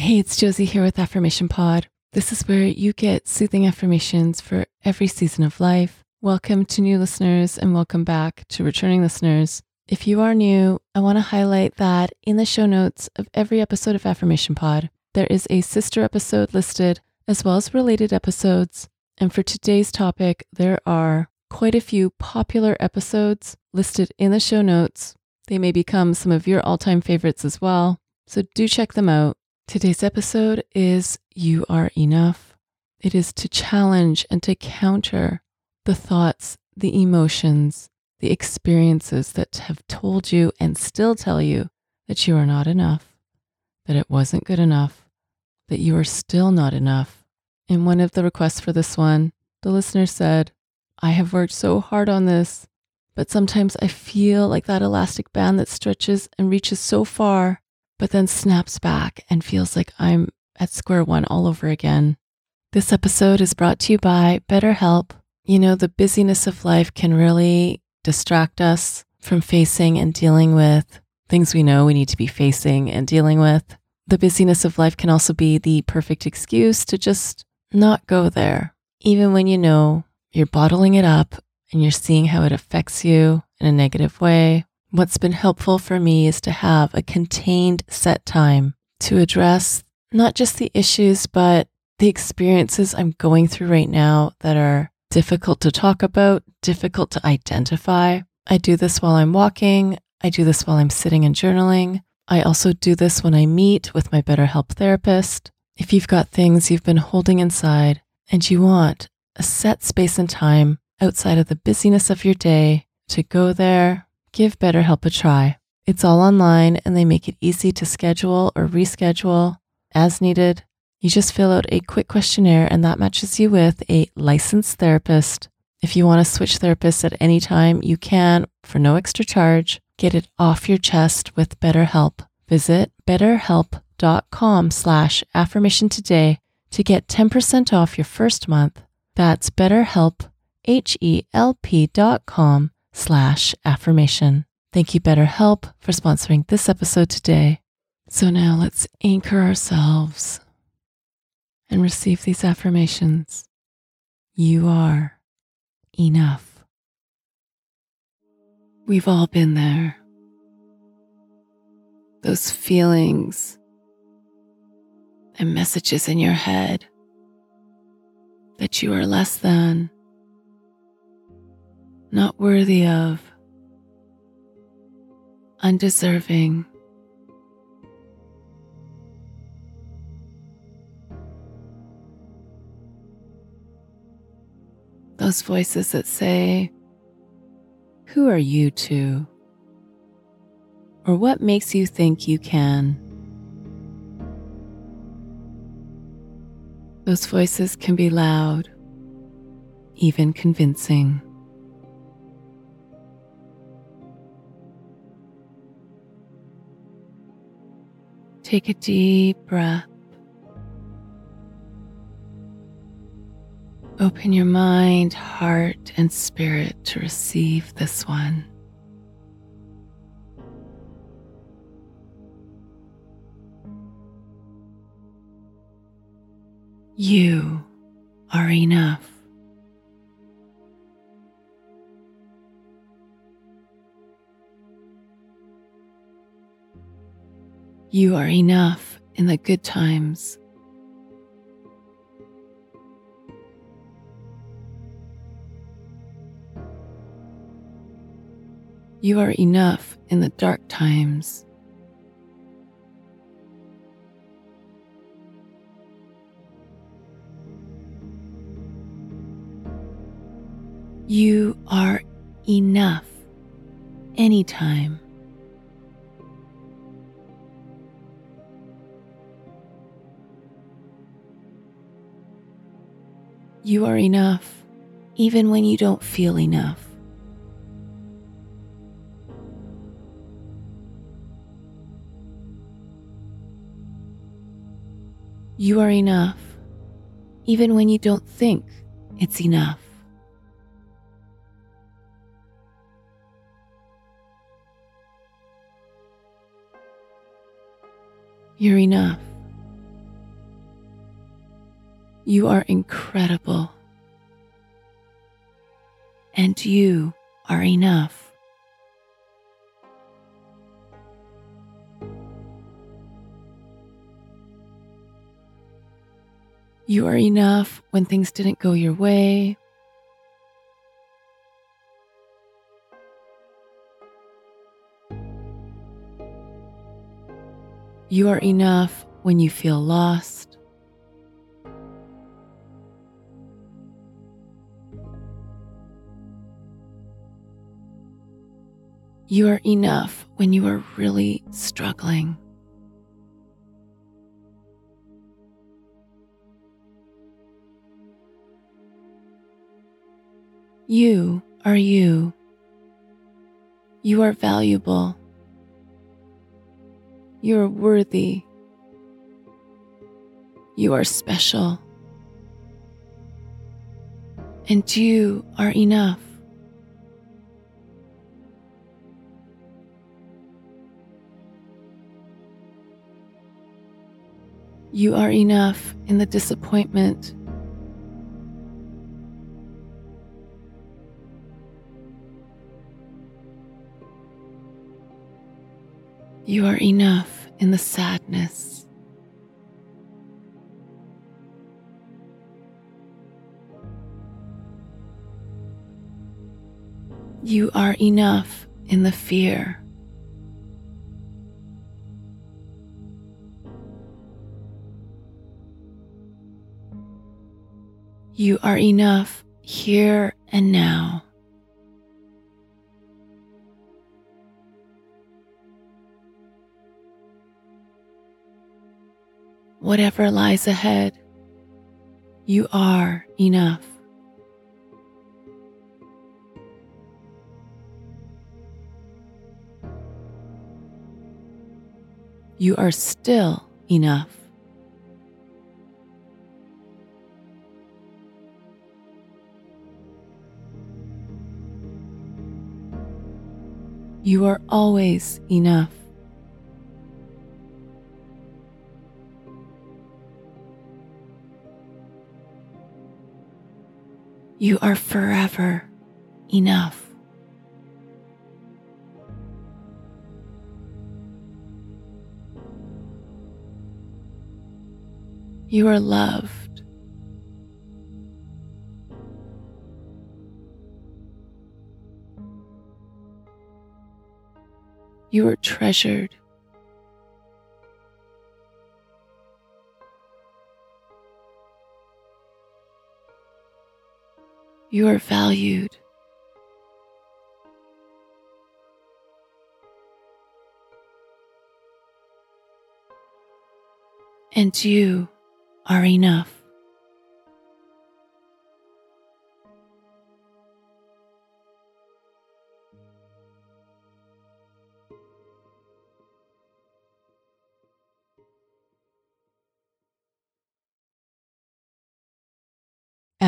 Hey, it's Josie here with Affirmation Pod. This is where you get soothing affirmations for every season of life. Welcome to new listeners and welcome back to returning listeners. If you are new, I want to highlight that in the show notes of every episode of Affirmation Pod, there is a sister episode listed as well as related episodes. And for today's topic, there are quite a few popular episodes listed in the show notes. They may become some of your all time favorites as well. So do check them out. Today's episode is You Are Enough. It is to challenge and to counter the thoughts, the emotions, the experiences that have told you and still tell you that you are not enough, that it wasn't good enough, that you are still not enough. In one of the requests for this one, the listener said, I have worked so hard on this, but sometimes I feel like that elastic band that stretches and reaches so far but then snaps back and feels like I'm at square one all over again. This episode is brought to you by BetterHelp. You know, the busyness of life can really distract us from facing and dealing with things we know we need to be facing and dealing with. The busyness of life can also be the perfect excuse to just not go there, even when you know you're bottling it up and you're seeing how it affects you in a negative way What's been helpful for me is to have a contained set time to address not just the issues, but the experiences I'm going through right now that are difficult to talk about, difficult to identify. I do this while I'm walking. I do this while I'm sitting and journaling. I also do this when I meet with my BetterHelp therapist. If you've got things you've been holding inside and you want a set space and time outside of the busyness of your day to go there, Give BetterHelp a try. It's all online and they make it easy to schedule or reschedule as needed. You just fill out a quick questionnaire and that matches you with a licensed therapist. If you want to switch therapists at any time, you can for no extra charge. Get it off your chest with BetterHelp. Visit betterhelp.com slash affirmation today to get 10% off your first month. That's betterhelp, H-E-L-P dot com slash affirmation. Thank you, BetterHelp, for sponsoring this episode today. So now let's anchor ourselves and receive these affirmations. You are enough. We've all been there. Those feelings and messages in your head that you are less than not worthy of, undeserving. Those voices that say, Who are you to? Or what makes you think you can? Those voices can be loud, even convincing. Take a deep breath. Open your mind, heart, and spirit to receive this one. You are enough. You are enough in the good times. You are enough in the dark times. You are enough anytime. You are enough, even when you don't feel enough. You are enough, even when you don't think it's enough. You're enough. You are incredible. And you are enough. You are enough when things didn't go your way. You are enough when you feel lost. You are enough when you are really struggling. You are you. You are valuable. You are worthy. You are special. And you are enough. You are enough in the disappointment You are enough in the sadness. You are enough in the fear. You are enough here and now. whatever lies ahead, you are enough. You are still enough. You are always enough. You are forever enough. You are loved. You are treasured. You are valued. And you are enough.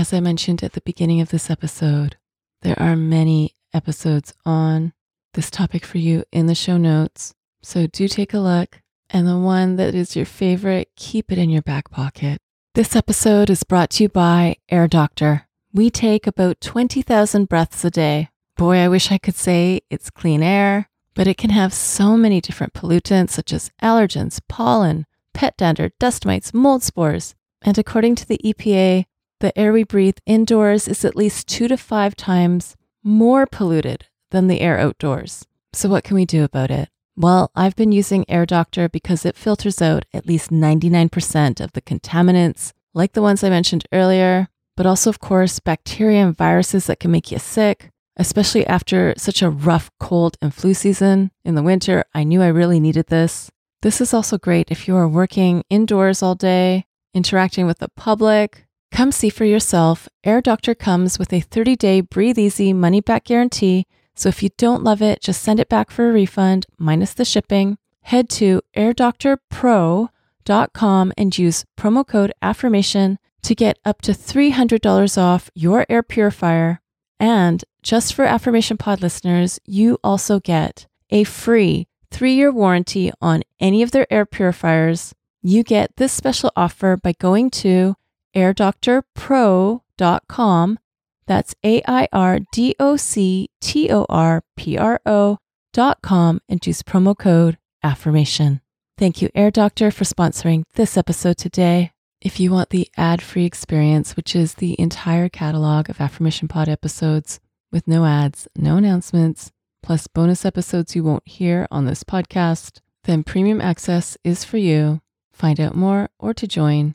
As I mentioned at the beginning of this episode, there are many episodes on this topic for you in the show notes. So do take a look. And the one that is your favorite, keep it in your back pocket. This episode is brought to you by Air Doctor. We take about 20,000 breaths a day. Boy, I wish I could say it's clean air, but it can have so many different pollutants such as allergens, pollen, pet dander, dust mites, mold spores. And according to the EPA, the air we breathe indoors is at least two to five times more polluted than the air outdoors. So, what can we do about it? Well, I've been using Air Doctor because it filters out at least 99% of the contaminants, like the ones I mentioned earlier, but also, of course, bacteria and viruses that can make you sick, especially after such a rough cold and flu season in the winter. I knew I really needed this. This is also great if you are working indoors all day, interacting with the public, Come see for yourself. Air Doctor comes with a 30 day breathe easy money back guarantee. So if you don't love it, just send it back for a refund minus the shipping. Head to airdoctorpro.com and use promo code affirmation to get up to $300 off your air purifier. And just for Affirmation Pod listeners, you also get a free three year warranty on any of their air purifiers. You get this special offer by going to airdoctorpro.com. That's A I R D O C T O R P R O.com and use promo code affirmation. Thank you, Air Doctor, for sponsoring this episode today. If you want the ad free experience, which is the entire catalog of Affirmation Pod episodes with no ads, no announcements, plus bonus episodes you won't hear on this podcast, then premium access is for you. Find out more or to join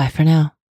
Bye for now.